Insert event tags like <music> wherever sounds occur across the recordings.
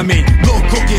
a mí, loco que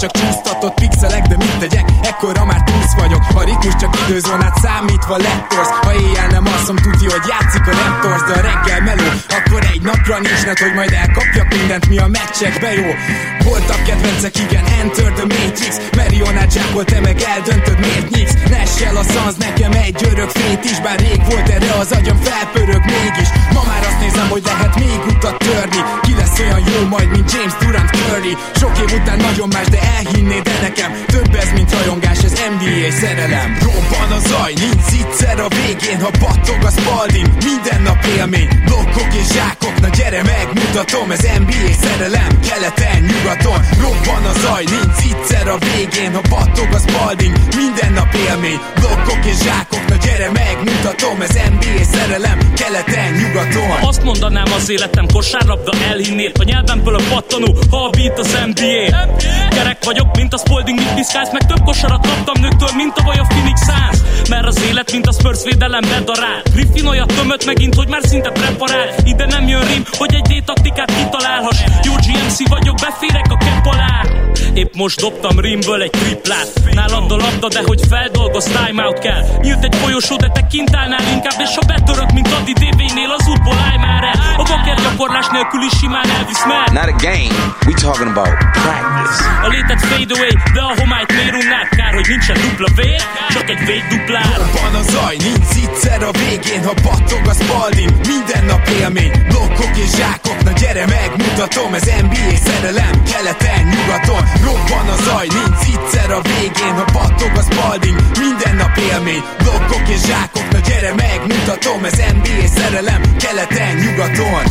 csak csúsztatott pixelek De mit tegyek, ekkora már túsz vagyok. A ritmus csak időzónát számítva lettorsz. Ha éjjel nem alszom, tudja, hogy játszik a Raptors De a reggel meló, akkor egy napra nincs net, hogy majd elkapjak mindent, mi a meccsekbe jó. Voltak kedvencek, igen, Enter the Matrix. Marionát zsákol, te meg eldöntöd, miért nyíksz Nessel a szansz, nekem egy örök fét is Bár rég volt erre az agyam felpörög mégis. Ma már azt nézem, hogy lehet még utat törni olyan jó majd, mint James Durant Curry. Sok év után nagyon más, de elhinnéd de nekem Több ez, mint rajongás, ez NBA szerelem. Robban a zaj, nincs egyszer a végén Ha battog a spalding, minden nap élmény Blokkok és zsákok, na gyere megmutatom Ez NBA szerelem, keleten, nyugaton. Robban a zaj, nincs egyszer a végén Ha battog a spalding, minden nap élmény Blokkok és zsákok, na gyere megmutatom Ez NBA szerelem, keleten, nyugaton. Azt mondanám az életem kosárlabda elhinnél A nyelvemből a pattanó, ha a beat az NBA Gyerek vagyok, mint a Spalding, mit piszkálsz Meg több kosarat kaptam nőktől, mint a vaj a Phoenix Suns. Mert az élet, mint a Spurs védelem bedarál. Griffin olyat tömött megint, hogy már szinte preparál. Ide nem jön rim, hogy egy D-taktikát kitalálhass. Jó GMC vagyok, beférek a kepp alá. Épp most dobtam rimből egy triplát. Nálad a labda, de hogy feldolgoz, timeout kell. Nyílt egy folyosó, de te kint állnál inkább És ha betörök, mint Adi DB-nél, az útból állj már el. A baker gyakorlás nélkül is simán elvisz mer Not a game, we talking about practice. A létet fade away, de a homályt miért unnád? Kár, hogy nincsen dupla vér, csak egy véd duplár Van a zaj, nincs egyszer a végén Ha battog a spalding, minden nap élmény Blokkok és zsákok, na gyere megmutatom Ez NBA szerelem, keleten, nyugaton. Robban a zaj, nincs egyszer a végén Ha battog a spalding, minden nap élmény Blokkok és zsákok, na gyere megmutatom Ez NBA szerelem, keleten, nyugaton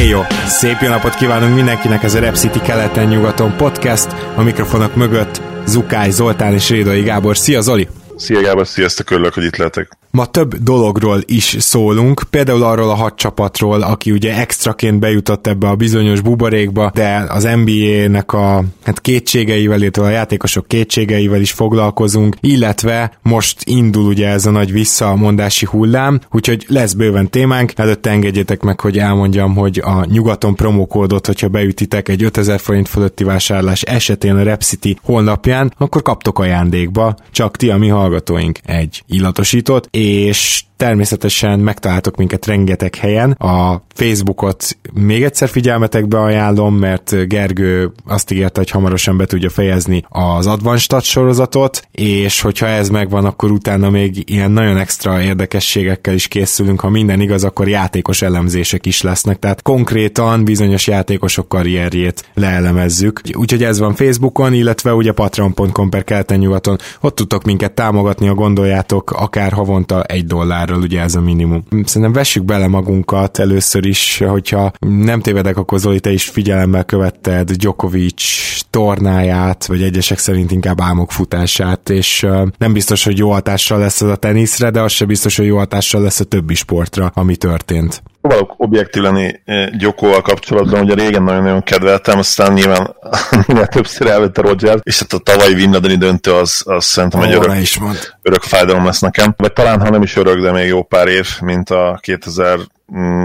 Éjjó! Szép jó napot kívánunk mindenkinek, ez a Rep City keleten-nyugaton podcast. A mikrofonok mögött Zukály Zoltán és Rédai Gábor. Szia Zoli! Szia Gábor, sziasztok, örülök, hogy itt lehetek. Ma több dologról is szólunk, például arról a hat csapatról, aki ugye extraként bejutott ebbe a bizonyos buborékba, de az NBA-nek a hát kétségeivel, illetve a játékosok kétségeivel is foglalkozunk, illetve most indul ugye ez a nagy visszamondási hullám, úgyhogy lesz bőven témánk. Előtte engedjétek meg, hogy elmondjam, hogy a nyugaton promókódot, hogyha beütitek egy 5000 forint fölötti vásárlás esetén a Repcity honlapján, akkor kaptok ajándékba, csak ti a mi hallgatóink egy illatosítót, és természetesen megtaláltok minket rengeteg helyen. A Facebookot még egyszer figyelmetekbe ajánlom, mert Gergő azt ígérte, hogy hamarosan be tudja fejezni az Advanced sorozatot, és hogyha ez megvan, akkor utána még ilyen nagyon extra érdekességekkel is készülünk. Ha minden igaz, akkor játékos elemzések is lesznek, tehát konkrétan bizonyos játékosok karrierjét leelemezzük. Úgyhogy ez van Facebookon, illetve ugye patreon.com per keleten nyugaton. Ott tudtok minket támogatni, ha gondoljátok, akár havonta egy dollár dollárral, ugye ez a minimum. Szerintem vessük bele magunkat először is, hogyha nem tévedek, akkor Zoli, te is figyelemmel követted Djokovic tornáját, vagy egyesek szerint inkább álmok futását, és nem biztos, hogy jó hatással lesz ez a teniszre, de az sem biztos, hogy jó hatással lesz a többi sportra, ami történt próbálok objektív lenni Gyokóval kapcsolatban, ugye régen nagyon-nagyon kedveltem, aztán nyilván <laughs> minél többször elvette Roger, és hát a tavalyi Wimbledoni döntő az, az szerintem egy örök, is mond. örök fájdalom lesz nekem. Vagy talán, ha nem is örök, de még jó pár év, mint a 2000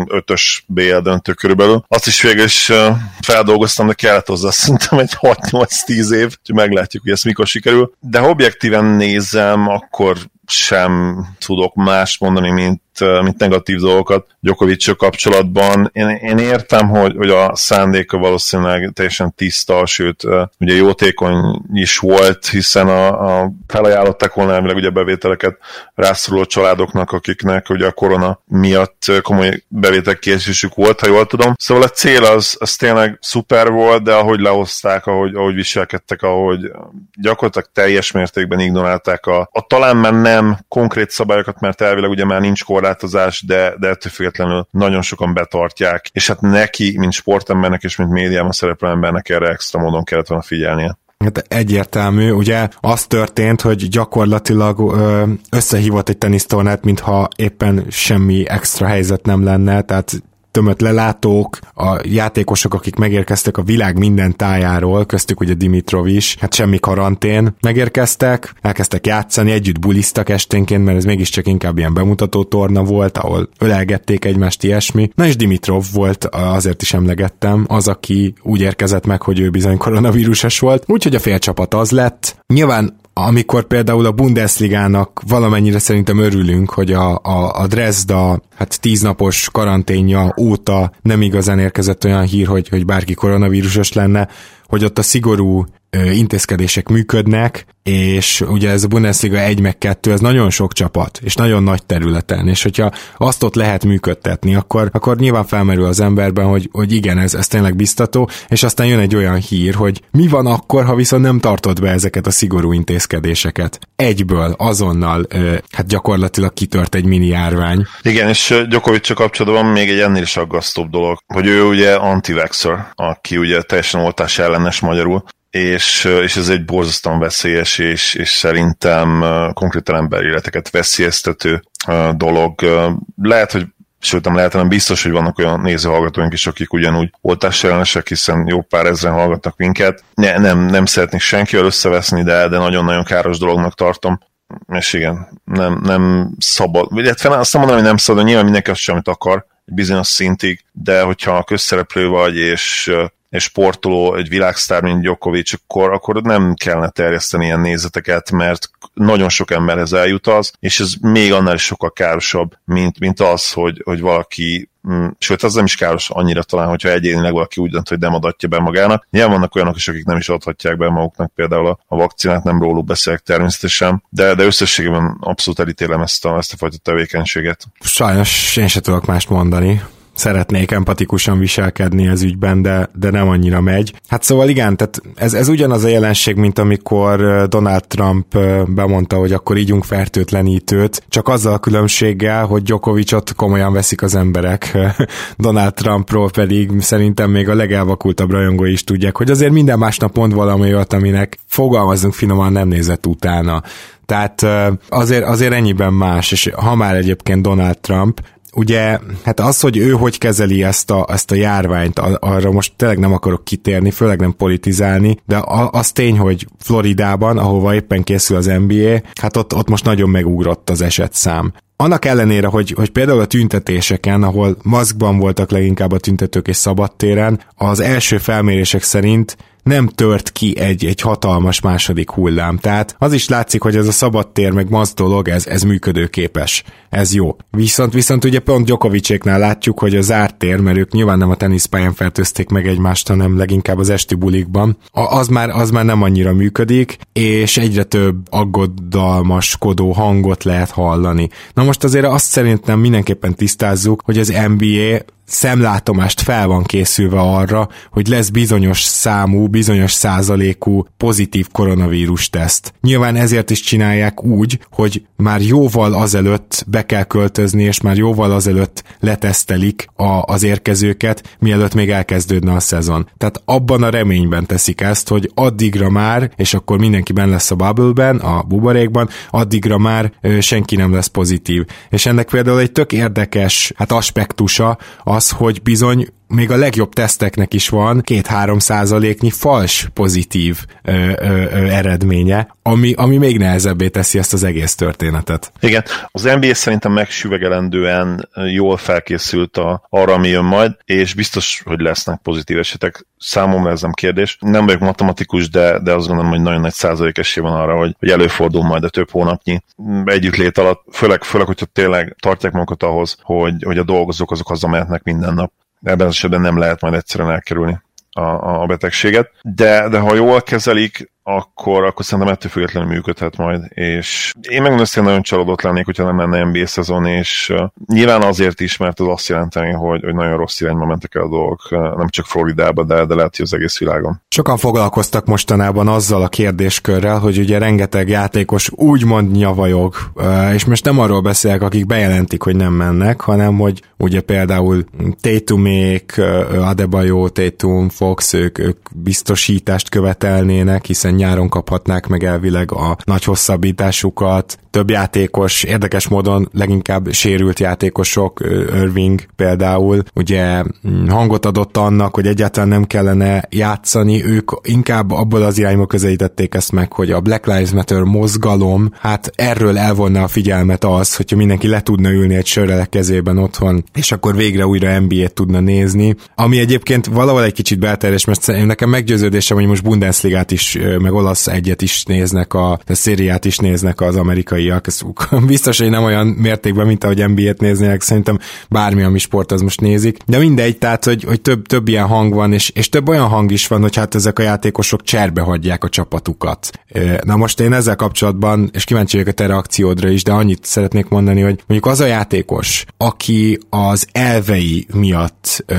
ötös BL döntő körülbelül. Azt is végül is feldolgoztam, de kellett hozzá szerintem egy 6-8-10 év, hogy meglátjuk, hogy ez mikor sikerül. De ha objektíven nézem, akkor sem tudok más mondani, mint mint negatív dolgokat djokovic kapcsolatban. Én, én értem, hogy, hogy a szándéka valószínűleg teljesen tiszta, sőt, ugye jótékony is volt, hiszen a, a felajánlották volna elvileg ugye bevételeket rászoruló családoknak, akiknek ugye a korona miatt komoly bevételkésésük volt, ha jól tudom. Szóval a cél az, az tényleg szuper volt, de ahogy lehozták, ahogy, ahogy viselkedtek, ahogy gyakorlatilag teljes mértékben ignorálták a, a talán már nem konkrét szabályokat, mert elvileg ugye már nincs korlátozás, de, de ettől függetlenül nagyon sokan betartják, és hát neki, mint sportembernek és mint médiában szereplő embernek erre extra módon kellett volna figyelnie. Hát egyértelmű, ugye az történt, hogy gyakorlatilag összehívott egy tenisztornát, mintha éppen semmi extra helyzet nem lenne, tehát tömött lelátók, a játékosok, akik megérkeztek a világ minden tájáról, köztük ugye Dimitrov is, hát semmi karantén, megérkeztek, elkezdtek játszani, együtt buliztak esténként, mert ez mégiscsak inkább ilyen bemutató torna volt, ahol ölelgették egymást ilyesmi. Na és Dimitrov volt, azért is emlegettem, az, aki úgy érkezett meg, hogy ő bizony koronavírusos volt, úgyhogy a félcsapat az lett. Nyilván amikor például a Bundesligának valamennyire szerintem örülünk, hogy a, a, a Dresda hát tíznapos karanténja óta nem igazán érkezett olyan hír, hogy, hogy bárki koronavírusos lenne, hogy ott a szigorú intézkedések működnek, és ugye ez a Bundesliga 1 meg 2, ez nagyon sok csapat, és nagyon nagy területen, és hogyha azt ott lehet működtetni, akkor, akkor nyilván felmerül az emberben, hogy, hogy igen, ez, ez tényleg biztató, és aztán jön egy olyan hír, hogy mi van akkor, ha viszont nem tartod be ezeket a szigorú intézkedéseket. Egyből, azonnal, hát gyakorlatilag kitört egy mini járvány. Igen, és Gyokovics kapcsolatban még egy ennél is aggasztóbb dolog, hogy ő ugye anti aki ugye teljesen oltás ellenes magyarul, és, és ez egy borzasztóan veszélyes, és, és szerintem konkrétan emberéleteket veszélyeztető dolog. Lehet, hogy sőt nem lehet, hanem biztos, hogy vannak olyan nézőhallgatóink is, akik ugyanúgy oltásellenesek, hiszen jó pár ezren hallgatnak minket. Ne, nem, nem szeretnék senkivel összeveszni, de, de nagyon-nagyon káros dolognak tartom. És igen, nem, nem szabad, illetve azt mondom, hogy nem szabad, nyilván mindenki azt amit akar, egy bizonyos szintig, de hogyha a közszereplő vagy, és egy sportoló, egy világsztár, mint Djokovic, akkor, akkor nem kellene terjeszteni ilyen nézeteket, mert nagyon sok emberhez eljut az, és ez még annál is sokkal károsabb, mint, mint az, hogy, hogy valaki sőt, az nem is káros annyira talán, hogyha egyénileg valaki úgy dönt, hogy nem adatja be magának. Nyilván vannak olyanok is, akik nem is adhatják be maguknak például a, vakcinát, nem róluk beszélek természetesen, de, de összességében abszolút elítélem ezt a, ezt a fajta tevékenységet. Sajnos én sem tudok mást mondani szeretnék empatikusan viselkedni az ügyben, de, de nem annyira megy. Hát szóval igen, tehát ez, ez ugyanaz a jelenség, mint amikor Donald Trump bemondta, hogy akkor ígyunk fertőtlenítőt, csak azzal a különbséggel, hogy Djokovicot komolyan veszik az emberek. <laughs> Donald Trumpról pedig szerintem még a legelvakultabb rajongói is tudják, hogy azért minden másnap mond valami olyat, aminek fogalmazunk finoman nem nézett utána. Tehát azért, azért ennyiben más, és ha már egyébként Donald Trump, ugye, hát az, hogy ő hogy kezeli ezt a, ezt a járványt, arra most tényleg nem akarok kitérni, főleg nem politizálni, de az tény, hogy Floridában, ahova éppen készül az NBA, hát ott, ott most nagyon megugrott az esetszám. Annak ellenére, hogy, hogy például a tüntetéseken, ahol maszkban voltak leginkább a tüntetők és szabadtéren, az első felmérések szerint nem tört ki egy, egy hatalmas második hullám. Tehát az is látszik, hogy ez a szabadtér meg maz dolog, ez, ez működőképes. Ez jó. Viszont, viszont ugye pont Gyokovicséknál látjuk, hogy a zárt tér, mert ők nyilván nem a teniszpályán fertőzték meg egymást, hanem leginkább az esti bulikban, az már, az már nem annyira működik, és egyre több aggodalmaskodó hangot lehet hallani. Na most azért azt szerintem mindenképpen tisztázzuk, hogy az NBA szemlátomást fel van készülve arra, hogy lesz bizonyos számú, bizonyos százalékú pozitív koronavírus teszt. Nyilván ezért is csinálják úgy, hogy már jóval azelőtt be kell költözni, és már jóval azelőtt letesztelik a, az érkezőket, mielőtt még elkezdődne a szezon. Tehát abban a reményben teszik ezt, hogy addigra már, és akkor mindenki ben lesz a bubble-ben, a buborékban, addigra már senki nem lesz pozitív. És ennek például egy tök érdekes hát aspektusa az, hogy bizony még a legjobb teszteknek is van két-három százaléknyi fals pozitív ö, ö, ö, eredménye, ami, ami még nehezebbé teszi ezt az egész történetet. Igen, az NBA szerintem megsüvegelendően jól felkészült a, arra, ami jön majd, és biztos, hogy lesznek pozitív esetek. Számomra ez nem kérdés. Nem vagyok matematikus, de, de azt gondolom, hogy nagyon nagy százalék esély van arra, hogy, hogy előfordul majd a több hónapnyi együttlét alatt, főleg, főleg hogyha tényleg tartják magukat ahhoz, hogy, hogy a dolgozók azok hazamehetnek minden nap ebben az esetben nem lehet majd egyszerűen elkerülni a, a betegséget. De, de ha jól kezelik, akkor, akkor szerintem ettől függetlenül működhet majd, és én meg nagyon csalódott lennék, hogyha nem lenne NBA szezon, és nyilván azért is, mert az azt jelenteni, hogy, hogy nagyon rossz irányba mentek el a dolgok, nem csak Floridába, de, de lehet, hogy az egész világon. Sokan foglalkoztak mostanában azzal a kérdéskörrel, hogy ugye rengeteg játékos úgymond nyavajog, és most nem arról beszélek, akik bejelentik, hogy nem mennek, hanem hogy ugye például Tatumék, Adebayo, Tatum, Fox, ők, ők biztosítást követelnének, hiszen nyáron kaphatnák meg elvileg a nagy hosszabbításukat, több játékos, érdekes módon leginkább sérült játékosok, Irving például, ugye mm, hangot adott annak, hogy egyáltalán nem kellene játszani, ők inkább abból az irányba közelítették ezt meg, hogy a Black Lives Matter mozgalom, hát erről elvonna a figyelmet az, hogyha mindenki le tudna ülni egy sörrel kezében otthon, és akkor végre újra NBA-t tudna nézni, ami egyébként valahol egy kicsit belterjes, mert nekem meggyőződésem, hogy most Bundesligát is, meg olasz egyet is néznek, a, a szériát is néznek az amerikaiak. Ez <laughs> biztos, hogy nem olyan mértékben, mint ahogy NBA-t néznének, szerintem bármi, ami sport, az most nézik. De mindegy, tehát, hogy, hogy több, több ilyen hang van, és, és több olyan hang is van, hogy hát ezek a játékosok cserbe hagyják a csapatukat. Na most én ezzel kapcsolatban, és kíváncsi vagyok a te reakciódra is, de annyit szeretnék mondani, hogy mondjuk az a játékos, aki az elvei miatt ö,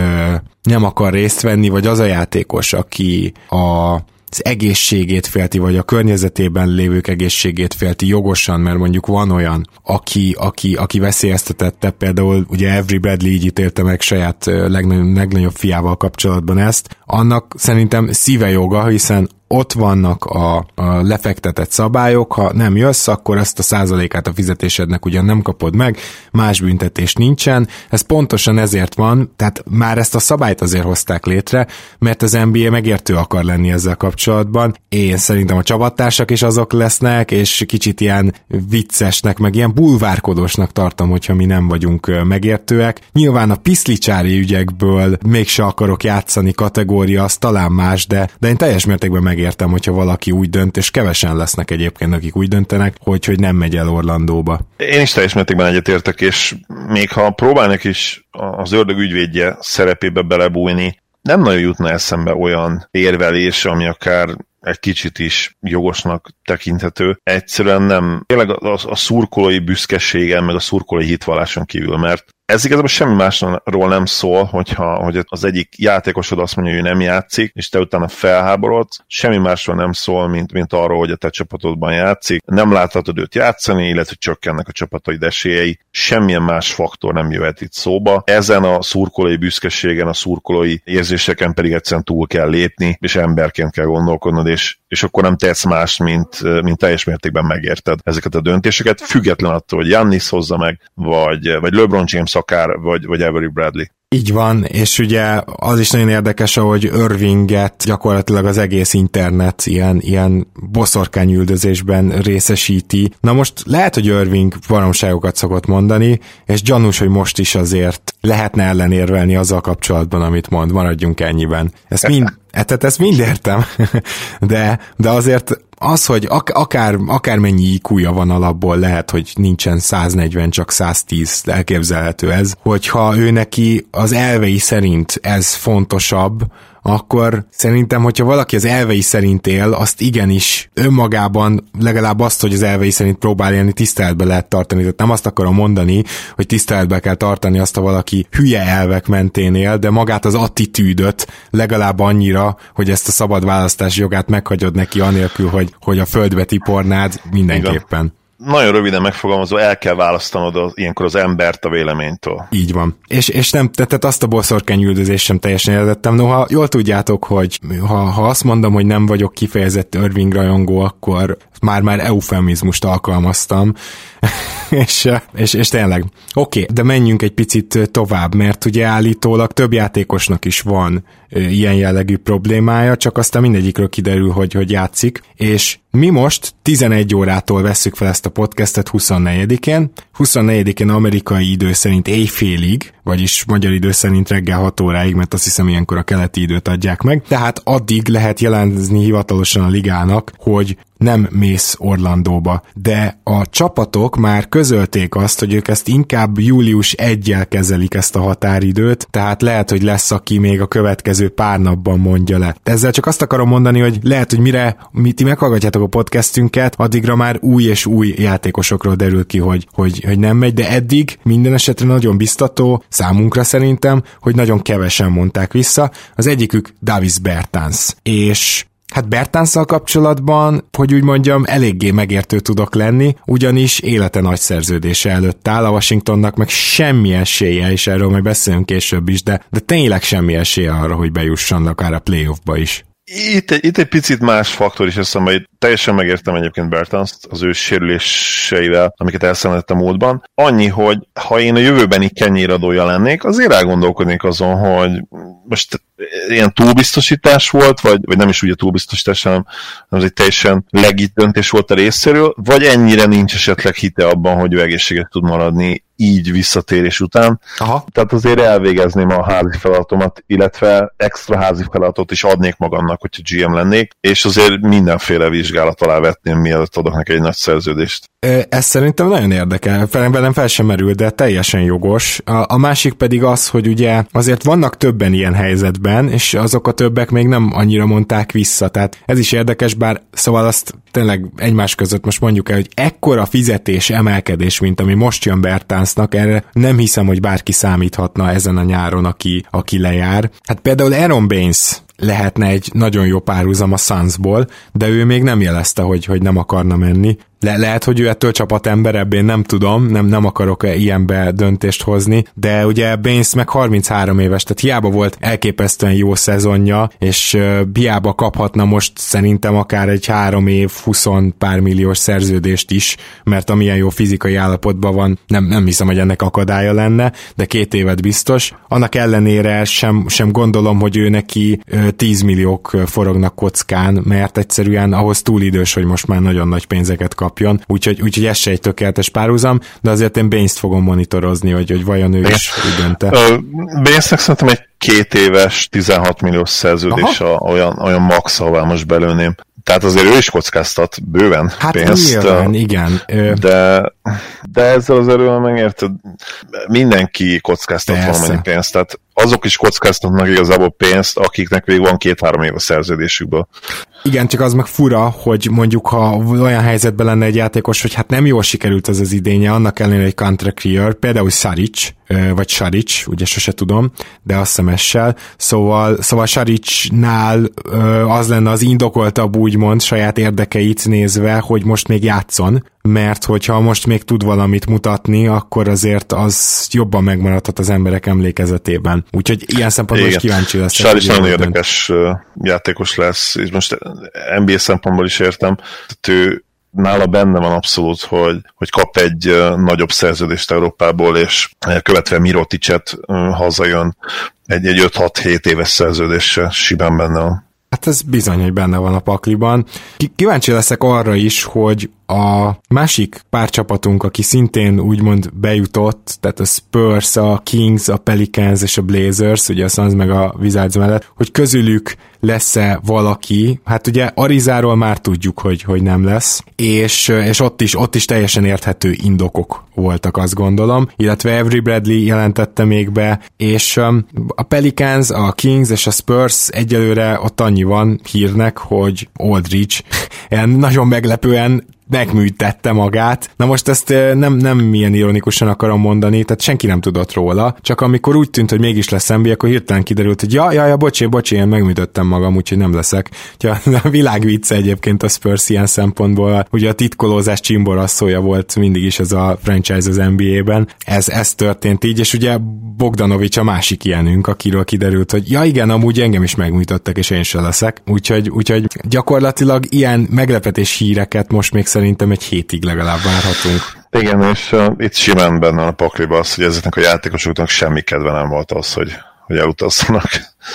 nem akar részt venni, vagy az a játékos, aki a az egészségét félti, vagy a környezetében lévők egészségét félti jogosan, mert mondjuk van olyan, aki, aki, aki veszélyeztetette, például ugye Every Bradley így ítélte meg saját legnagyobb, legnagyobb fiával kapcsolatban ezt, annak szerintem szíve joga, hiszen ott vannak a, a lefektetett szabályok, ha nem jössz, akkor ezt a százalékát a fizetésednek ugyan nem kapod meg, más büntetés nincsen. Ez pontosan ezért van, tehát már ezt a szabályt azért hozták létre, mert az NBA megértő akar lenni ezzel kapcsolatban. Én szerintem a csapattársak is azok lesznek, és kicsit ilyen viccesnek, meg ilyen bulvárkodósnak tartom, hogyha mi nem vagyunk megértőek. Nyilván a piszlicsári ügyekből mégse akarok játszani kategória, az talán más, de, de én teljes mértékben meg megértem, hogyha valaki úgy dönt, és kevesen lesznek egyébként, akik úgy döntenek, hogy, hogy nem megy el Orlandóba. Én is teljes mértékben egyetértek, és még ha próbálnak is az ördög ügyvédje szerepébe belebújni, nem nagyon jutna eszembe olyan érvelés, ami akár egy kicsit is jogosnak tekinthető. Egyszerűen nem, tényleg a, a, a szurkolói büszkeségen, meg a szurkolói hitvalláson kívül, mert ez igazából semmi másról nem szól, hogyha hogy az egyik játékosod azt mondja, hogy ő nem játszik, és te utána felháborodsz, semmi másról nem szól, mint, mint arról, hogy a te csapatodban játszik, nem láthatod őt játszani, illetve csökkennek a csapataid esélyei, semmilyen más faktor nem jöhet itt szóba. Ezen a szurkolói büszkeségen, a szurkolói érzéseken pedig egyszerűen túl kell lépni, és emberként kell gondolkodnod, és, és akkor nem tetsz más, mint, mint teljes mértékben megérted ezeket a döntéseket, független attól, hogy Jannis hozza meg, vagy, vagy LeBron James akár, vagy, vagy Avery Bradley. Így van, és ugye az is nagyon érdekes, hogy Irvinget gyakorlatilag az egész internet ilyen, ilyen boszorkányüldözésben részesíti. Na most lehet, hogy Irving baromságokat szokott mondani, és gyanús, hogy most is azért lehetne ellenérvelni azzal kapcsolatban, amit mond, maradjunk ennyiben. Ezt mind, <laughs> e, tehát ezt mind értem, <laughs> de, de azért az, hogy ak- akár, akármennyi iq van alapból, lehet, hogy nincsen 140, csak 110, elképzelhető ez, hogyha ő neki az elvei szerint ez fontosabb, akkor szerintem, hogyha valaki az elvei szerint él, azt igenis önmagában legalább azt, hogy az elvei szerint próbál élni, tiszteletbe lehet tartani. Tehát nem azt akarom mondani, hogy tiszteletbe kell tartani azt, a valaki hülye elvek mentén él, de magát az attitűdöt legalább annyira, hogy ezt a szabad választás jogát meghagyod neki anélkül, hogy, hogy a földbe tipornád mindenképpen. Igen nagyon röviden megfogalmazva el kell választanod az, ilyenkor az embert a véleménytől. Így van. És, és nem, tehát azt a boszorkányüldözést sem teljesen értettem. Noha jól tudjátok, hogy ha, ha azt mondom, hogy nem vagyok kifejezett Irving rajongó, akkor már-már eufemizmust alkalmaztam, <laughs> és, és, és tényleg. Oké, okay, de menjünk egy picit tovább, mert ugye állítólag több játékosnak is van ilyen jellegű problémája, csak aztán mindegyikről kiderül, hogy, hogy játszik, és Mi most 11 órától vesszük fel ezt a podcastet 24-én. 24-én amerikai idő szerint éjfélig, vagyis magyar idő szerint reggel 6 óráig, mert azt hiszem ilyenkor a keleti időt adják meg. Tehát addig lehet jelenzni hivatalosan a ligának, hogy nem mész Orlandóba, de a csapatok már közölték azt, hogy ők ezt inkább július 1 kezelik ezt a határidőt, tehát lehet, hogy lesz, aki még a következő pár napban mondja le. Ezzel csak azt akarom mondani, hogy lehet, hogy mire mi ti meghallgatjátok a podcastünket, addigra már új és új játékosokról derül ki, hogy, hogy, hogy nem megy, de eddig minden esetre nagyon biztató, számunkra szerintem, hogy nagyon kevesen mondták vissza. Az egyikük Davis Bertans. És Hát Bertánszal kapcsolatban, hogy úgy mondjam, eléggé megértő tudok lenni, ugyanis élete nagy szerződése előtt áll, a Washingtonnak meg semmi esélye, és erről majd beszélünk később is, de, de tényleg semmi esélye arra, hogy bejusson akár a playoffba is. Itt, itt egy picit más faktor is eszembe, hogy teljesen megértem egyébként Bertanszt az ő sérüléseivel, amiket elszenvedett a múltban. Annyi, hogy ha én a jövőbeni kenyéradója lennék, azért elgondolkodnék azon, hogy most ilyen túlbiztosítás volt, vagy, vagy nem is ugye túlbiztosítás, hanem ez egy teljesen legit döntés volt a részéről, vagy ennyire nincs esetleg hite abban, hogy ő egészséges tud maradni így visszatérés után. Aha. Tehát azért elvégezném a házi feladatomat, illetve extra házi feladatot is adnék magamnak, hogyha GM lennék, és azért mindenféle vizsgálat alá vetném, mielőtt adok neki egy nagy szerződést. Ez szerintem nagyon érdekel, velem fel sem merül, de teljesen jogos. A, a másik pedig az, hogy ugye azért vannak többen ilyen helyzetben, és azok a többek még nem annyira mondták vissza, tehát ez is érdekes, bár szóval azt tényleg egymás között most mondjuk el, hogy ekkora fizetés emelkedés, mint ami most jön Bertánsznak, erre nem hiszem, hogy bárki számíthatna ezen a nyáron, aki, aki lejár. Hát például Aaron Baines lehetne egy nagyon jó párhuzam a Sunsból, de ő még nem jelezte, hogy, hogy nem akarna menni. Le- lehet, hogy ő ettől csapatemberebb, én nem tudom, nem, nem akarok ilyenbe döntést hozni, de ugye Baines meg 33 éves, tehát hiába volt elképesztően jó szezonja, és uh, hiába kaphatna most szerintem akár egy három év, 20 pár milliós szerződést is, mert amilyen jó fizikai állapotban van, nem, nem hiszem, hogy ennek akadálya lenne, de két évet biztos. Annak ellenére sem, sem gondolom, hogy ő neki uh, 10 milliók forognak kockán, mert egyszerűen ahhoz túl idős, hogy most már nagyon nagy pénzeket kap kapjon, úgyhogy, úgyhogy ez se egy tökéletes párhuzam, de azért én Baines-t fogom monitorozni, hogy, hogy vajon ő is dönte. Baines-nek szerintem egy két éves, 16 milliós szerződés a, olyan, olyan max, ahová most belőném. Tehát azért ő is kockáztat bőven hát pénzt. Nyilván, igen. De, de ezzel az erővel megérted, mindenki kockáztat Persze. valamennyi pénzt. Tehát azok is kockáztatnak igazából pénzt, akiknek még van két-három év a szerződésükből. Igen, csak az meg fura, hogy mondjuk ha olyan helyzetben lenne egy játékos, hogy hát nem jól sikerült az az idénye, annak ellenére egy contract year, például Saric, vagy Saric, ugye sose tudom, de azt hiszem essel. Szóval, szóval Saricnál az lenne az indokoltabb úgymond saját érdekeit nézve, hogy most még játszon, mert hogyha most még tud valamit mutatni, akkor azért az jobban megmaradhat az emberek emlékezetében. Úgyhogy ilyen szempontból Igen. is kíváncsi lesz. Sár is nagyon érdekes játékos lesz, és most NBA szempontból is értem, tehát ő nála benne van abszolút, hogy, hogy kap egy nagyobb szerződést Európából, és követve Miroticet hazajön egy, egy 5-6-7 éves szerződéssel simán benne van. Hát ez bizony, hogy benne van a pakliban. Kíváncsi leszek arra is, hogy a másik pár csapatunk, aki szintén úgymond bejutott, tehát a Spurs, a Kings, a Pelicans és a Blazers, ugye a Suns meg a Wizards mellett, hogy közülük lesz-e valaki, hát ugye Arizáról már tudjuk, hogy, hogy nem lesz, és, és ott, is, ott is teljesen érthető indokok voltak, azt gondolom, illetve Every Bradley jelentette még be, és um, a Pelicans, a Kings és a Spurs egyelőre ott annyi van hírnek, hogy Aldridge <laughs> nagyon meglepően megműtette magát. Na most ezt nem, nem milyen ironikusan akarom mondani, tehát senki nem tudott róla, csak amikor úgy tűnt, hogy mégis lesz NBA, akkor hirtelen kiderült, hogy ja, ja, ja, bocsé, bocsé, én megműtöttem magam, úgyhogy nem leszek. Ja, <laughs> a világ vicce egyébként a Spurs ilyen szempontból, ugye a titkolózás csimborasszója volt mindig is ez a franchise az NBA-ben. Ez, ez történt így, és ugye Bogdanovics a másik ilyenünk, akiről kiderült, hogy ja igen, amúgy engem is megműtöttek, és én se leszek. Úgyhogy, úgyhogy gyakorlatilag ilyen meglepetés híreket most még szerintem egy hétig legalább várhatunk. Igen, és uh, itt simán benne a pakliba az, hogy ezeknek a játékosoknak semmi kedve nem volt az, hogy, hogy elutazzanak.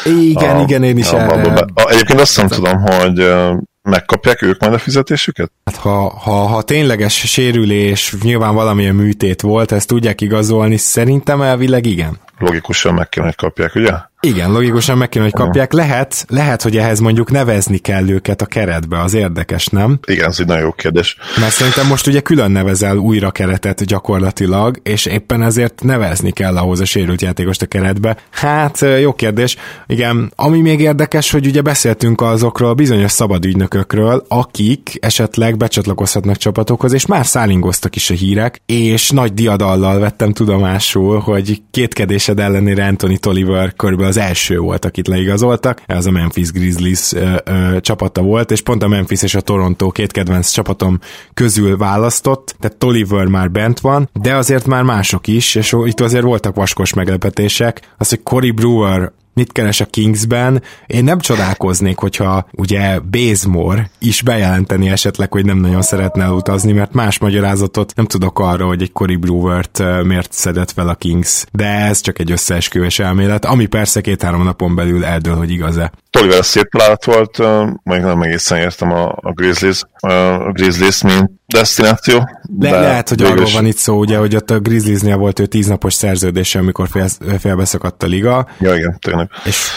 Igen, a, igen, én is a, a, a, a, Egyébként azt nem tudom, hogy uh, megkapják ők majd a fizetésüket? Hát ha, ha, ha tényleges sérülés, nyilván valamilyen műtét volt, ezt tudják igazolni, szerintem elvileg igen. Logikusan meg kell, hogy kapják, ugye? Igen, logikusan meg kéne, hogy kapják. Lehet, lehet, hogy ehhez mondjuk nevezni kell őket a keretbe, az érdekes, nem? Igen, ez egy nagyon jó kérdés. Mert szerintem most ugye külön nevezel újra keretet gyakorlatilag, és éppen ezért nevezni kell ahhoz a sérült játékost a keretbe. Hát, jó kérdés. Igen, ami még érdekes, hogy ugye beszéltünk azokról a bizonyos szabadügynökökről, akik esetleg becsatlakozhatnak csapatokhoz, és már szállingoztak is a hírek, és nagy diadallal vettem tudomásul, hogy kétkedésed ellenére Anthony Tolliver körülbelül az első volt, akit leigazoltak, ez a Memphis Grizzlies ö, ö, csapata volt, és pont a Memphis és a Toronto két kedvenc csapatom közül választott, tehát Tolliver már bent van, de azért már mások is, és itt azért voltak vaskos meglepetések. Az, hogy Cory Brewer mit keres a Kingsben. Én nem csodálkoznék, hogyha ugye Bazemore is bejelenteni esetleg, hogy nem nagyon szeretne utazni, mert más magyarázatot nem tudok arra, hogy egy Cory Brewer-t miért szedett fel a Kings. De ez csak egy összeesküvés elmélet, ami persze két-három napon belül eldől, hogy igaz-e. Toliver szép találat volt, még nem egészen értem a, a Grizzlies, a Grizzlies, mint destináció. De, de lehet, hogy arról van itt szó, ugye, hogy ott a Grizzliesnél volt ő tíznapos szerződése, amikor fél, félbeszakadt a liga. Ja, igen, tényleg. És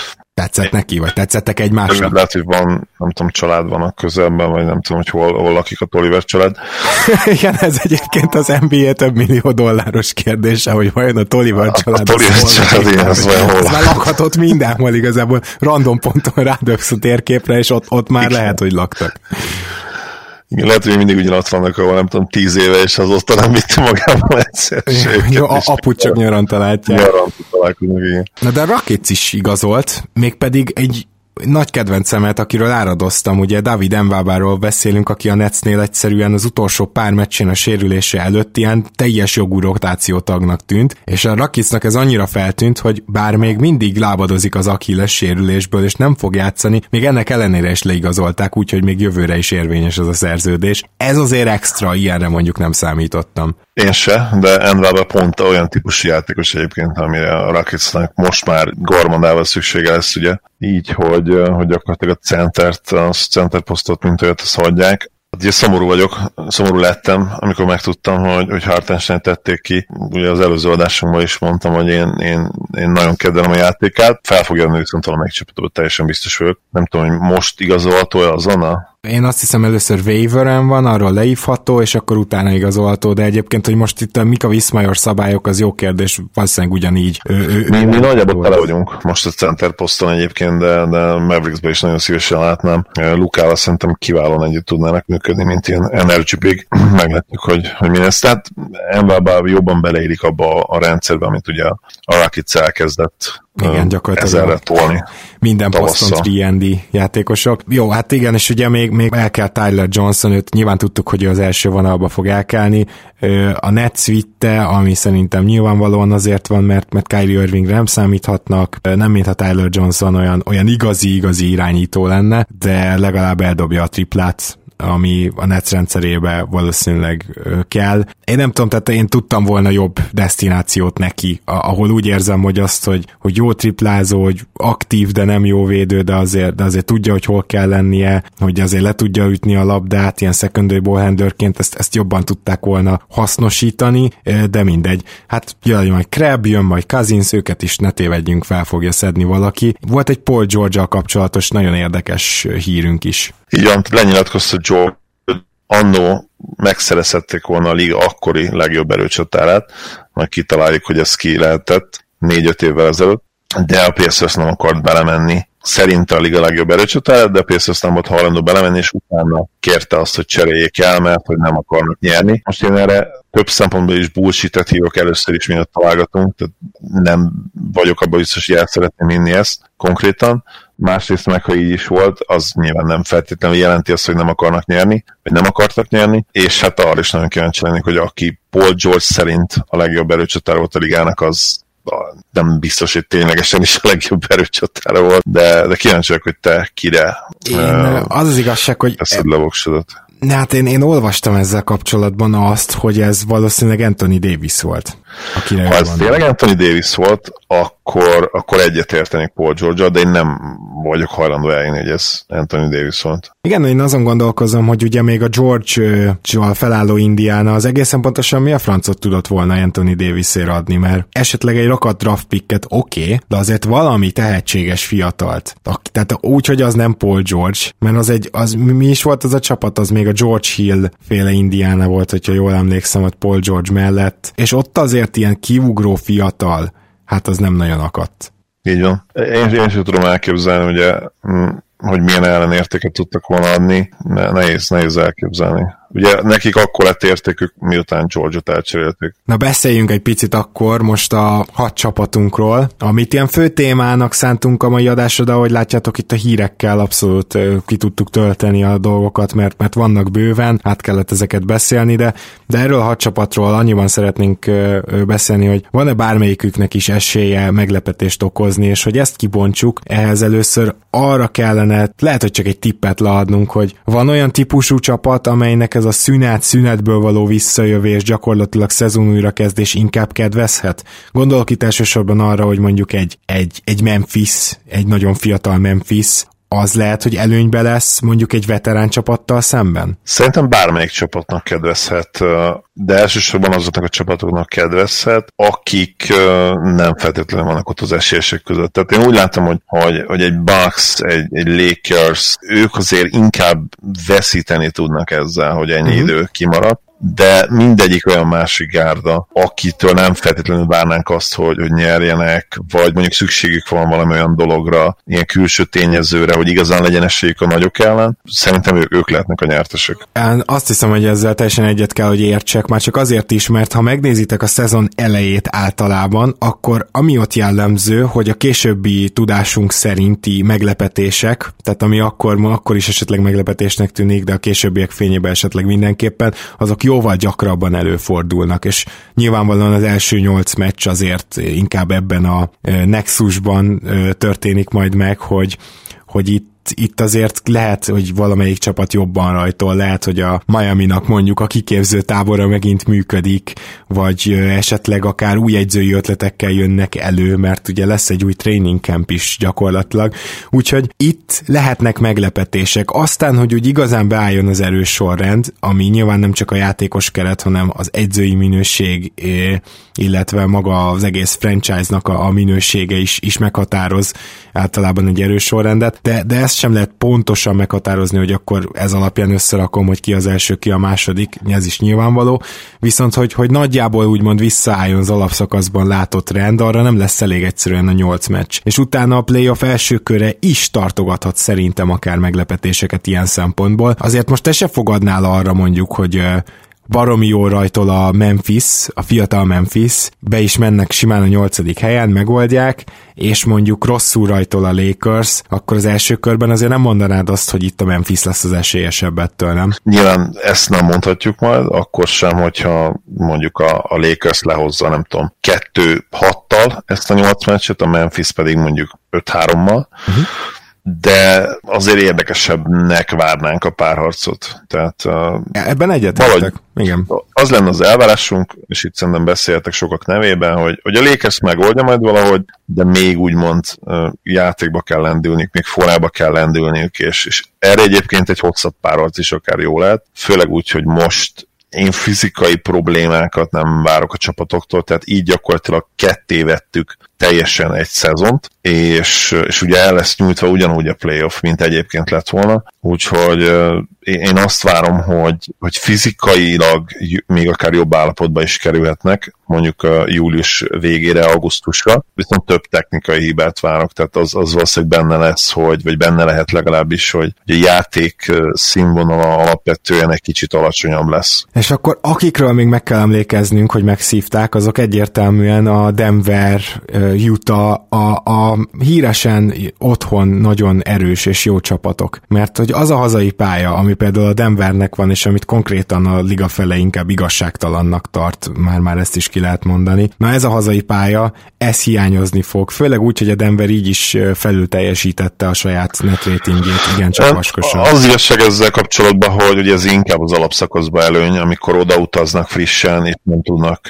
tetszett neki, vagy tetszettek egymásnak? Lehet, hogy van, nem tudom, család van a közelben, vagy nem tudom, hogy hol, hol lakik a Toliver család. <laughs> Igen, ez egyébként az NBA több millió dolláros kérdése, hogy vajon a Toliver család. A, a Toliver család, igen, ez vajon hol. Már lakhatott mindenhol igazából, random ponton rádöksz a térképre, és ott, ott már igen. lehet, hogy laktak. Igen, lehet, hogy mindig ugyanott vannak, ahol nem tudom, tíz éve, és azóta nem vitte magával egyszer Jó, a aput csak nyaranta látja. Nyaranta találkoznak, igen. Na de Rakic is igazolt, mégpedig egy nagy kedvencemet, akiről áradoztam, ugye David Envábáról beszélünk, aki a Netsnél egyszerűen az utolsó pár meccsén a sérülése előtt ilyen teljes jogú rotációtagnak tűnt, és a Rakicnak ez annyira feltűnt, hogy bár még mindig lábadozik az Achilles sérülésből, és nem fog játszani, még ennek ellenére is leigazolták, úgyhogy még jövőre is érvényes az a szerződés. Ez azért extra, ilyenre mondjuk nem számítottam. Én se, de Envába pont olyan típusú játékos egyébként, amire a Rakicnak most már Gormandával szüksége lesz, ugye, így, hogy, hogy gyakorlatilag a centert, a center posztot, mint olyat, azt hagyják. Ugye szomorú vagyok, szomorú lettem, amikor megtudtam, hogy, hogy Hartenstein tették ki. Ugye az előző adásunkban is mondtam, hogy én, én, én nagyon kedvelem a játékát. Fel fog jönni viszont valamelyik teljesen biztos vagyok. Nem tudom, hogy most igazolható azon a én azt hiszem először waiveren van, arról leívható, és akkor utána igazolható, de egyébként, hogy most itt a Mika Viszmajor szabályok, az jó kérdés, valószínűleg ugyanígy. Ő, ő, mi, mi nagyjából tele vagyunk most a center poszton egyébként, de, de Mavericksbe is nagyon szívesen látnám. Lukával szerintem kiválóan együtt tudnának működni, mint ilyen energy big. <clears throat> Meglátjuk, hogy, hogy mi lesz. Tehát Mbaba jobban beleérik abba a rendszerbe, amit ugye a Rakic elkezdett igen, gyakorlatilag tolni. minden poszton 3 játékosok. Jó, hát igen, és ugye még, még el kell Tyler Johnson, őt nyilván tudtuk, hogy ő az első vonalba fog elkelni. A Nets vitte, ami szerintem nyilvánvalóan azért van, mert, mert Kyrie Irvingre nem számíthatnak, nem mintha Tyler Johnson olyan, olyan igazi-igazi irányító lenne, de legalább eldobja a triplát, ami a Nets rendszerébe valószínűleg kell. Én nem tudom, tehát én tudtam volna jobb destinációt neki, ahol úgy érzem, hogy azt, hogy, hogy jó triplázó, hogy aktív, de nem jó védő, de azért, de azért tudja, hogy hol kell lennie, hogy azért le tudja ütni a labdát, ilyen secondary ballhandlerként, ezt, ezt jobban tudták volna hasznosítani, de mindegy. Hát jön majd Krab, jön majd Cousins, őket is ne tévedjünk, fel fogja szedni valaki. Volt egy Paul george kapcsolatos nagyon érdekes hírünk is. Így van, lenyilatkozta George, annó megszerezhették volna a liga akkori legjobb erőcsatárát, majd kitaláljuk, hogy ez ki lehetett négy-öt évvel ezelőtt, de a Pacers nem akart belemenni szerinte a liga legjobb erőcsatárát, de a Pacers nem volt hajlandó belemenni, és utána kérte azt, hogy cseréljék el, mert hogy nem akarnak nyerni. Most én erre több szempontból is bullshit hívok először is, miatt találgatunk, tehát nem vagyok abban biztos, hogy el szeretném inni ezt konkrétan. Másrészt meg, ha így is volt, az nyilván nem feltétlenül jelenti azt, hogy nem akarnak nyerni, vagy nem akartak nyerni, és hát arra is nagyon kíváncsi lennék, hogy aki Paul George szerint a legjobb erőcsatár volt a ligának, az nem biztos, hogy ténylegesen is a legjobb erőcsatára volt, de, de kíváncsi vagyok, hogy te kire Én, uh, az az igazság, hogy eszed le Hát én, én olvastam ezzel kapcsolatban azt, hogy ez valószínűleg Anthony Davis volt. Ha ez tényleg Anthony Davis volt, akkor, akkor egyetértenék Paul george de én nem vagyok hajlandó eljönni, hogy ez Anthony Davis volt. Igen, én azon gondolkozom, hogy ugye még a George-val felálló Indiana az egészen pontosan mi a francot tudott volna Anthony Davisért adni, mert esetleg egy rakat draft picket oké, okay, de azért valami tehetséges fiatalt. Tehát úgy, hogy az nem Paul George, mert az egy, az mi is volt az a csapat, az még a George Hill féle Indiana volt, hogyha jól emlékszem, hogy Paul George mellett, és ott azért ilyen kiugró fiatal, hát az nem nagyon akadt. Így van. Én, én sem tudom elképzelni, ugye, hogy milyen ellenértéket tudtak volna adni, nehéz, nehéz elképzelni. Ugye nekik akkor lett értékük, miután Georgia-t elcserélték. Na beszéljünk egy picit akkor most a hat csapatunkról, amit ilyen fő témának szántunk a mai adásra, de ahogy látjátok itt a hírekkel abszolút ki tudtuk tölteni a dolgokat, mert, mert vannak bőven, át kellett ezeket beszélni, de, de erről a hat csapatról annyiban szeretnénk beszélni, hogy van-e bármelyiküknek is esélye meglepetést okozni, és hogy ezt kibontsuk, ehhez először arra kellene, lehet, hogy csak egy tippet leadnunk, hogy van olyan típusú csapat, amelynek ez a szünet, szünetből való visszajövés, gyakorlatilag szezon újrakezdés inkább kedvezhet? Gondolok itt elsősorban arra, hogy mondjuk egy, egy, egy Memphis, egy nagyon fiatal Memphis, az lehet, hogy előnybe lesz mondjuk egy veterán csapattal szemben? Szerintem bármelyik csapatnak kedvezhet, de elsősorban azoknak a csapatoknak kedvezhet, akik nem feltétlenül vannak ott az esélyesek között. Tehát én úgy látom, hogy, hogy, hogy egy Bucks, egy, egy Lakers, ők azért inkább veszíteni tudnak ezzel, hogy ennyi uh-huh. idő kimaradt, de mindegyik olyan másik gárda, akitől nem feltétlenül várnánk azt, hogy, hogy nyerjenek, vagy mondjuk szükségük van valami olyan dologra, ilyen külső tényezőre, hogy igazán legyen esélyük a nagyok ellen. Szerintem ők, ők lehetnek a nyertesek. Én azt hiszem, hogy ezzel teljesen egyet kell, hogy értsek, már csak azért is, mert ha megnézitek a szezon elejét általában, akkor ami ott jellemző, hogy a későbbi tudásunk szerinti meglepetések, tehát ami akkor, akkor is esetleg meglepetésnek tűnik, de a későbbiek fényében esetleg mindenképpen, azok jóval gyakrabban előfordulnak, és nyilvánvalóan az első nyolc meccs azért inkább ebben a nexusban történik majd meg, hogy, hogy itt itt, azért lehet, hogy valamelyik csapat jobban rajtol, lehet, hogy a Miami-nak mondjuk a kiképző tábora megint működik, vagy esetleg akár új egyzői ötletekkel jönnek elő, mert ugye lesz egy új training camp is gyakorlatilag. Úgyhogy itt lehetnek meglepetések. Aztán, hogy úgy igazán beálljon az erős sorrend, ami nyilván nem csak a játékos keret, hanem az egyzői minőség, illetve maga az egész franchise-nak a, minősége is, is meghatároz általában egy erős sorrendet, de, de ez ezt sem lehet pontosan meghatározni, hogy akkor ez alapján összerakom, hogy ki az első, ki a második, ez is nyilvánvaló, viszont hogy, hogy nagyjából úgymond visszaálljon az alapszakaszban látott rend, arra nem lesz elég egyszerűen a nyolc meccs. És utána a playoff első köre is tartogathat szerintem akár meglepetéseket ilyen szempontból. Azért most te se fogadnál arra mondjuk, hogy baromi jó rajtól a Memphis, a fiatal Memphis, be is mennek simán a nyolcadik helyen, megoldják, és mondjuk rosszul rajtól a Lakers, akkor az első körben azért nem mondanád azt, hogy itt a Memphis lesz az esélyesebb ettől, nem? Nyilván ezt nem mondhatjuk majd, akkor sem, hogyha mondjuk a, a Lakers lehozza, nem tudom, kettő hattal ezt a nyolc meccset, a Memphis pedig mondjuk 5-3-mal, uh-huh de azért érdekesebbnek várnánk a párharcot. Tehát, Ebben egyetértek. Igen. Az lenne az elvárásunk, és itt szerintem beszéltek sokak nevében, hogy, hogy a Lakers megoldja majd valahogy, de még úgymond játékba kell lendülniük, még forrába kell lendülniük, és, és erre egyébként egy hosszabb párharc is akár jó lehet, főleg úgy, hogy most én fizikai problémákat nem várok a csapatoktól, tehát így gyakorlatilag ketté vettük teljesen egy szezont, és, és ugye el lesz nyújtva ugyanúgy a playoff, mint egyébként lett volna, úgyhogy én azt várom, hogy, hogy fizikailag még akár jobb állapotba is kerülhetnek, mondjuk a július végére, augusztusra, viszont több technikai hibát várok, tehát az, az valószínűleg benne lesz, hogy, vagy benne lehet legalábbis, hogy a játék színvonala alapvetően egy kicsit alacsonyabb lesz. És akkor akikről még meg kell emlékeznünk, hogy megszívták, azok egyértelműen a Denver jut a, a, a híresen otthon nagyon erős és jó csapatok. Mert hogy az a hazai pálya, ami például a Denvernek van, és amit konkrétan a liga fele inkább igazságtalannak tart, már már ezt is ki lehet mondani. Na ez a hazai pálya, ez hiányozni fog, főleg úgy, hogy a Denver így is felül teljesítette a saját net ratingjét, igen csak vaskosan. Az igazság ezzel kapcsolatban, hogy ugye ez inkább az alapszakaszban előny, amikor odautaznak frissen, és nem tudnak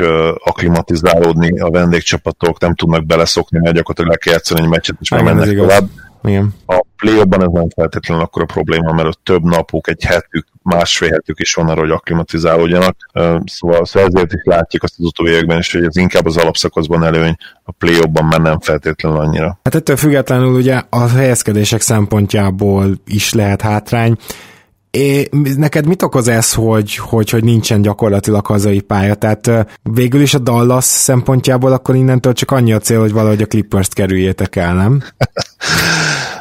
aklimatizálódni a vendégcsapatok, nem tudnak beleszokni, mert gyakorlatilag le kell játszani egy meccset, és már mennek tovább. Igen. A play ez nem feltétlenül akkor a probléma, mert ott több napuk, egy hetük, másfél hetük is van arra, hogy aklimatizálódjanak. Szóval, szóval ezért is látjuk azt az utóbbi években is, hogy ez inkább az alapszakaszban előny, a play már nem feltétlenül annyira. Hát ettől függetlenül ugye a helyezkedések szempontjából is lehet hátrány. É, neked mit okoz ez, hogy, hogy, hogy nincsen gyakorlatilag hazai pálya? Tehát végül is a Dallas szempontjából akkor innentől csak annyi a cél, hogy valahogy a Clippers-t kerüljétek el, nem?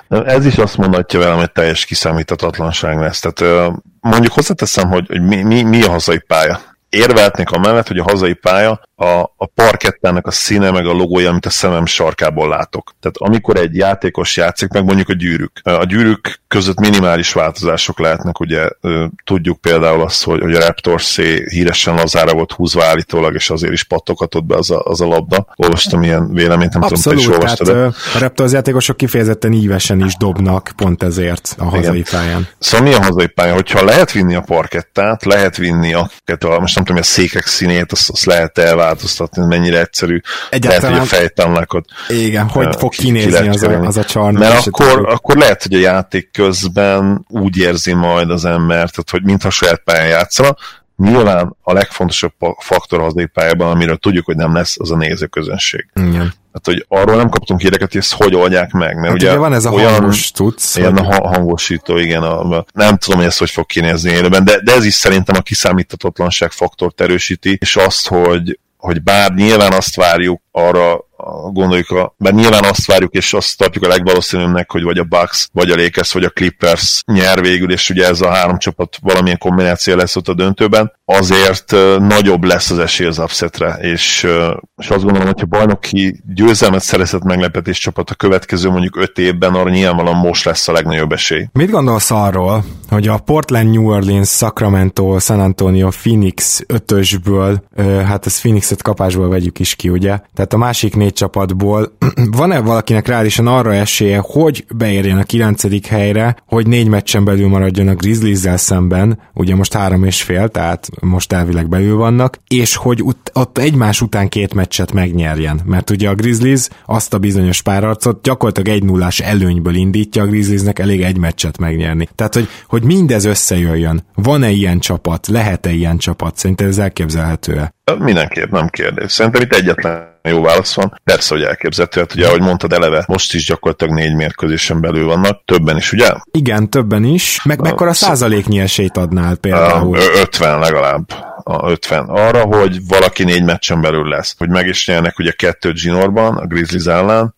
<laughs> Ez is azt mondhatja velem, hogy teljes kiszámíthatatlanság lesz. Tehát mondjuk hozzáteszem, hogy, hogy mi, mi, mi a hazai pálya. Érveltnék a mellett, hogy a hazai pálya a, a parkettának a színe meg a logója, amit a szemem sarkából látok. Tehát amikor egy játékos játszik, meg mondjuk a gyűrűk. A gyűrűk között minimális változások lehetnek, ugye tudjuk például azt, hogy, hogy a Raptors híresen lazára volt húzva állítólag, és azért is pattokatott be az a, az a labda. Olvastam ilyen véleményt, nem Abszolút, tudom, te is olvastad. Tehát, de... A Raptors játékosok kifejezetten ívesen is dobnak, pont ezért a hazai Igen. pályán. Szóval mi a hazai pálya? Hogyha lehet vinni a parkettát, lehet vinni a, most nem tudom, a székek színét, azt, azt lehet elválni változtatni, mennyire egyszerű. Egyáltalán... Lehet, hogy a fejtanlakot. Igen, hogy uh, fog kinézni az a, az a csarnok. Mert akkor, akkor lehet, hogy a játék közben úgy érzi majd az ember, tehát, hogy mintha saját pályán játszana, Nyilván a legfontosabb faktor az pályában, amiről tudjuk, hogy nem lesz, az a nézőközönség. Igen. Hát, hogy arról nem kaptunk híreket, hogy ezt hogy oldják meg. Mert hát ugye, ugye van ez a olyan, hangos tudsz. Ilyen a hangosító, igen. A, nem tudom, hogy ezt hogy fog kinézni élőben, de, de ez is szerintem a kiszámíthatatlanság faktort erősíti, és azt, hogy, hogy bár nyilván azt várjuk arra gondoljuk, a, mert nyilván azt várjuk, és azt tartjuk a legvalószínűbbnek, hogy vagy a Bucks, vagy a Lakers, vagy a Clippers nyer végül, és ugye ez a három csapat valamilyen kombináció lesz ott a döntőben, azért nagyobb lesz az esély az upsetre, és, és azt gondolom, hogyha bajnoki győzelmet szerezett meglepetés csapat a következő mondjuk öt évben, arra nyilvánvalóan most lesz a legnagyobb esély. Mit gondolsz arról, hogy a Portland, New Orleans, Sacramento, San Antonio, Phoenix ötösből, hát ez Phoenixet kapásból vegyük is ki, ugye? Tehát a másik négy csapatból <clears throat> van-e valakinek reálisan arra esélye, hogy beérjen a kilencedik helyre, hogy négy meccsen belül maradjon a grizzlies szemben, ugye most három és fél, tehát most elvileg belül vannak, és hogy ut- ott egymás után két meccset megnyerjen, mert ugye a Grizzlies azt a bizonyos párarcot gyakorlatilag egy nullás előnyből indítja a Grizzliesnek elég egy meccset megnyerni. Tehát, hogy, hogy mindez összejöjjön. Van-e ilyen csapat? Lehet-e ilyen csapat? Szerintem ez elképzelhető-e? Mindenképp, nem kérdés. Szerintem itt egyetlen jó válasz van. Persze, hogy elképzelhető, hát ugye, ahogy mondtad eleve, most is gyakorlatilag négy mérkőzésen belül vannak, többen is, ugye? Igen, többen is. Meg mekkora százaléknyi esélyt adnál például? 50 legalább. A 50. Arra, hogy valaki négy meccsen belül lesz. Hogy meg is nyernek ugye kettőt Ginorban, a Grizzlies ellen?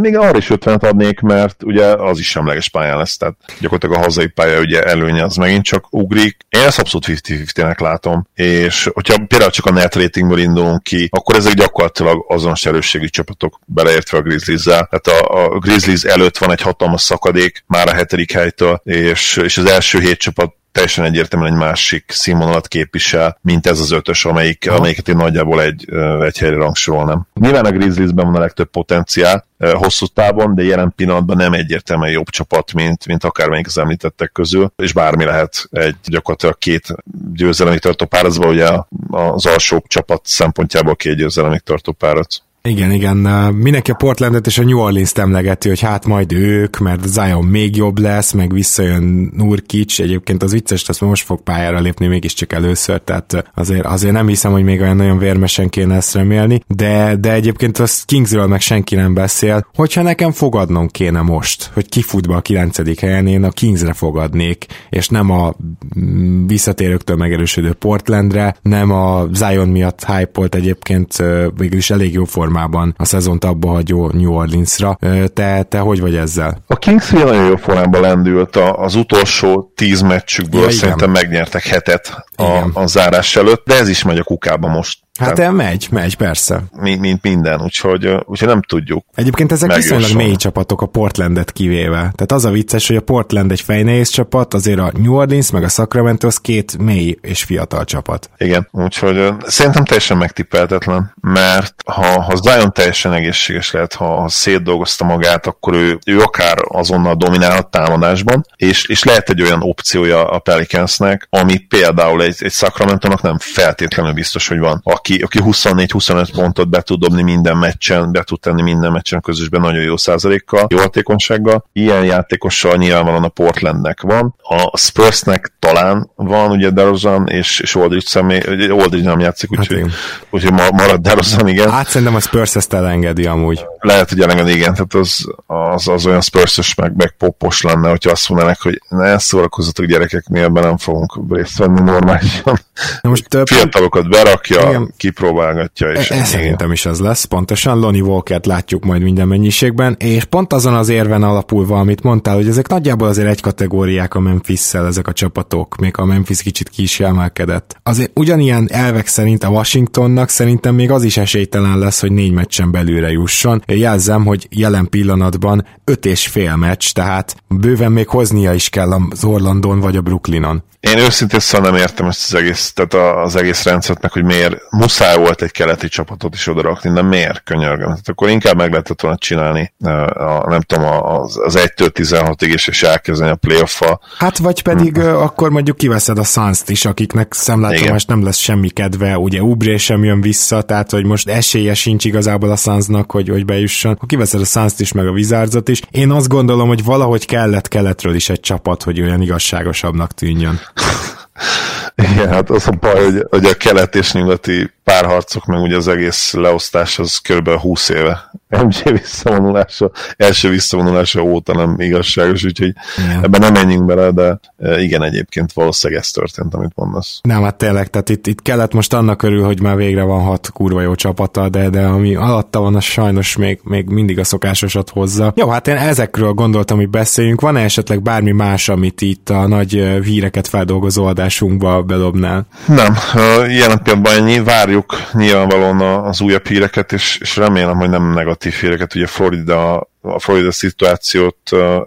Még arra is 50-et adnék, mert ugye az is semleges pályán lesz, tehát gyakorlatilag a hazai pálya ugye előnye az megint csak ugrik. Én ezt abszolút 50-50-nek látom, és hogyha például csak a net ratingből indulunk ki, akkor ezek gyakorlatilag azonos erősségű csapatok, beleértve a grizzlies Tehát a, a Grizzlies előtt van egy hatalmas szakadék, már a hetedik helytől, és, és az első hét csapat teljesen egyértelműen egy másik színvonalat képvisel, mint ez az ötös, amelyik, amelyiket én nagyjából egy, egy helyre rangsorolnám. Nyilván a Grizzliesben van a legtöbb potenciál hosszú távon, de jelen pillanatban nem egyértelműen jobb csapat, mint, mint akármelyik az említettek közül, és bármi lehet egy gyakorlatilag két győzelemig tartó párazban, ugye az alsó csapat szempontjából két győzelemig tartó párat. Igen, igen. Mindenki a Portlandet és a New Orleans-t emlegeti, hogy hát majd ők, mert Zion még jobb lesz, meg visszajön Nurkic. Egyébként az vicces, azt most fog pályára lépni mégiscsak először, tehát azért, azért nem hiszem, hogy még olyan nagyon vérmesen kéne ezt remélni, de, de egyébként a Kingsről meg senki nem beszél. Hogyha nekem fogadnom kéne most, hogy kifut be a kilencedik helyen, én a Kingsre fogadnék, és nem a mm, visszatérőktől megerősödő Portlandre, nem a Zion miatt hype egyébként végül is elég jó form formában a szezont abba hagyó New Orleansra. Te, te hogy vagy ezzel? A Kings nagyon jó formában lendült az utolsó tíz meccsükből, ja, szerintem megnyertek hetet a, a zárás előtt, de ez is megy a kukába most Hát Tehát, megy, megy, persze. Mint, mint minden, úgyhogy, úgyhogy nem tudjuk. Egyébként ezek viszonylag mély csapatok a Portlandet kivéve. Tehát az a vicces, hogy a Portland egy fejnehéz csapat, azért a New Orleans meg a Sacramento az két mély és fiatal csapat. Igen, úgyhogy szerintem teljesen megtippeltetlen, mert ha, ha Zion teljesen egészséges lehet, ha, ha szétdolgozta magát, akkor ő, ő akár azonnal dominálhat támadásban, és, és lehet egy olyan opciója a Pelicansnek, ami például egy, egy sacramento nem feltétlenül biztos, hogy van. Aki, aki 24-25 pontot be tud dobni minden meccsen, be tud tenni minden meccsen közösben nagyon jó százalékkal, jó hatékonysággal. Ilyen játékossal nyilvánvalóan a Portlandnek van. A Spursnek talán van, ugye DeRozan és, és Aldridge személy, Aldridge nem játszik, úgyhogy, hát úgyhogy marad DeRozan, igen. Hát szerintem a Spurs ezt elengedi amúgy. Lehet, hogy elengedi, igen, tehát az, az, az olyan spurs meg, meg popos lenne, hogyha azt mondanak, hogy ne szórakozzatok gyerekek, mi ebben nem fogunk részt venni normálisan. Na most több... Fiatalokat berakja, igen. Kipróbálgatja. És e, szerintem is az lesz, pontosan. Lonnie Walkert látjuk majd minden mennyiségben, és pont azon az érven alapulva, amit mondtál, hogy ezek nagyjából azért egy kategóriák a memphis ezek a csapatok, még a Memphis kicsit ki is emelkedett. Azért ugyanilyen elvek szerint a Washingtonnak szerintem még az is esélytelen lesz, hogy négy meccsen belőle jusson. Jelzem, hogy jelen pillanatban öt és fél meccs, tehát bőven még hoznia is kell az Orlandon vagy a Brooklynon. Én őszintén szóval nem értem ezt az egész, tehát az egész rendszert, meg hogy miért muszáj volt egy keleti csapatot is odarakni, de miért könyörgöm? Tehát akkor inkább meg lehetett volna csinálni, a, nem tudom, az, az 1-től 16-ig is, és elkezdeni a playoff -a. Hát vagy pedig hmm. akkor mondjuk kiveszed a suns is, akiknek szemlátomást nem lesz semmi kedve, ugye Ubré sem jön vissza, tehát hogy most esélye sincs igazából a Sunsnak, hogy, hogy bejusson. Ha kiveszed a suns is, meg a Wizardsot is, én azt gondolom, hogy valahogy kellett keletről is egy csapat, hogy olyan igazságosabbnak tűnjön. <laughs> Igen, hát az a baj, hogy, hogy a kelet és nyugati párharcok, meg ugye az egész leosztás az kb. 20 éve. MJ visszavonulása, első visszavonulása óta nem igazságos, úgyhogy igen. ebben nem menjünk bele, de e, igen, egyébként valószínűleg ez történt, amit mondasz. Nem, hát tényleg, tehát itt, itt kellett most annak körül, hogy már végre van hat kurva jó csapata, de, de ami alatta van, az sajnos még, még mindig a szokásosat hozza. Jó, hát én ezekről gondoltam, hogy beszéljünk. Van-e esetleg bármi más, amit itt a nagy híreket feldolgozó adásunkba bedobnál? Nem, jelen pillanatban ennyi, várjuk nyilvánvalóan az újabb híreket, és, és remélem, hogy nem negatív híreket. Ugye Florida a Florida szituációt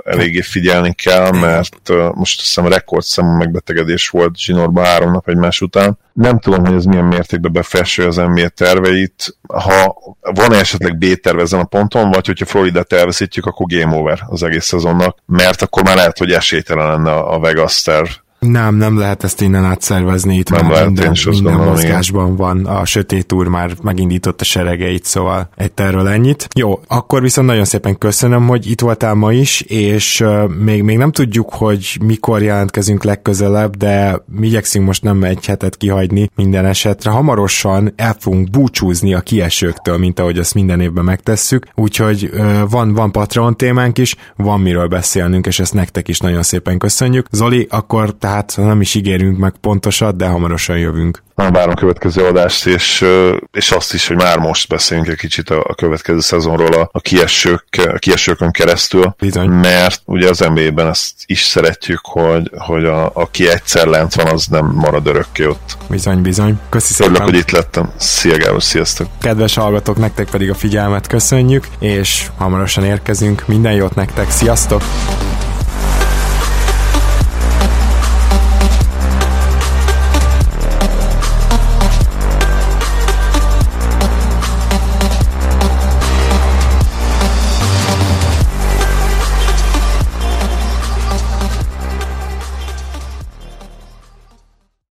eléggé figyelni kell, mert most azt hiszem rekordszámú megbetegedés volt zsinórban három nap egymás után. Nem tudom, hogy ez milyen mértékben befelső az NBA terveit. Ha van -e esetleg B-terv ezen a ponton, vagy hogyha Florida elveszítjük, akkor game over az egész szezonnak, mert akkor már lehet, hogy esélytelen lenne a Vegas terv nem, nem lehet ezt innen átszervezni, itt nem már lehet, minden, minden mozgásban igen. van, a sötét úr már megindított a seregeit, szóval egy erről ennyit. Jó, akkor viszont nagyon szépen köszönöm, hogy itt voltál ma is, és még, még nem tudjuk, hogy mikor jelentkezünk legközelebb, de mi igyekszünk most nem egy hetet kihagyni minden esetre. Hamarosan el fogunk búcsúzni a kiesőktől, mint ahogy azt minden évben megtesszük, úgyhogy van, van Patreon témánk is, van miről beszélnünk, és ezt nektek is nagyon szépen köszönjük. Zoli, akkor tehát tehát nem is ígérünk meg pontosat, de hamarosan jövünk. Nem várom a következő adást, és, és azt is, hogy már most beszéljünk egy kicsit a, következő szezonról a, a, kiesők, a kiesőkön keresztül, Bizony. mert ugye az NBA-ben ezt is szeretjük, hogy, hogy a, aki egyszer lent van, az nem marad örökké ott. Bizony, bizony. Köszi szépen. Örülök, hogy itt lettem. Szia Gábor, sziasztok! Kedves hallgatók, nektek pedig a figyelmet köszönjük, és hamarosan érkezünk. Minden jót nektek, sziasztok!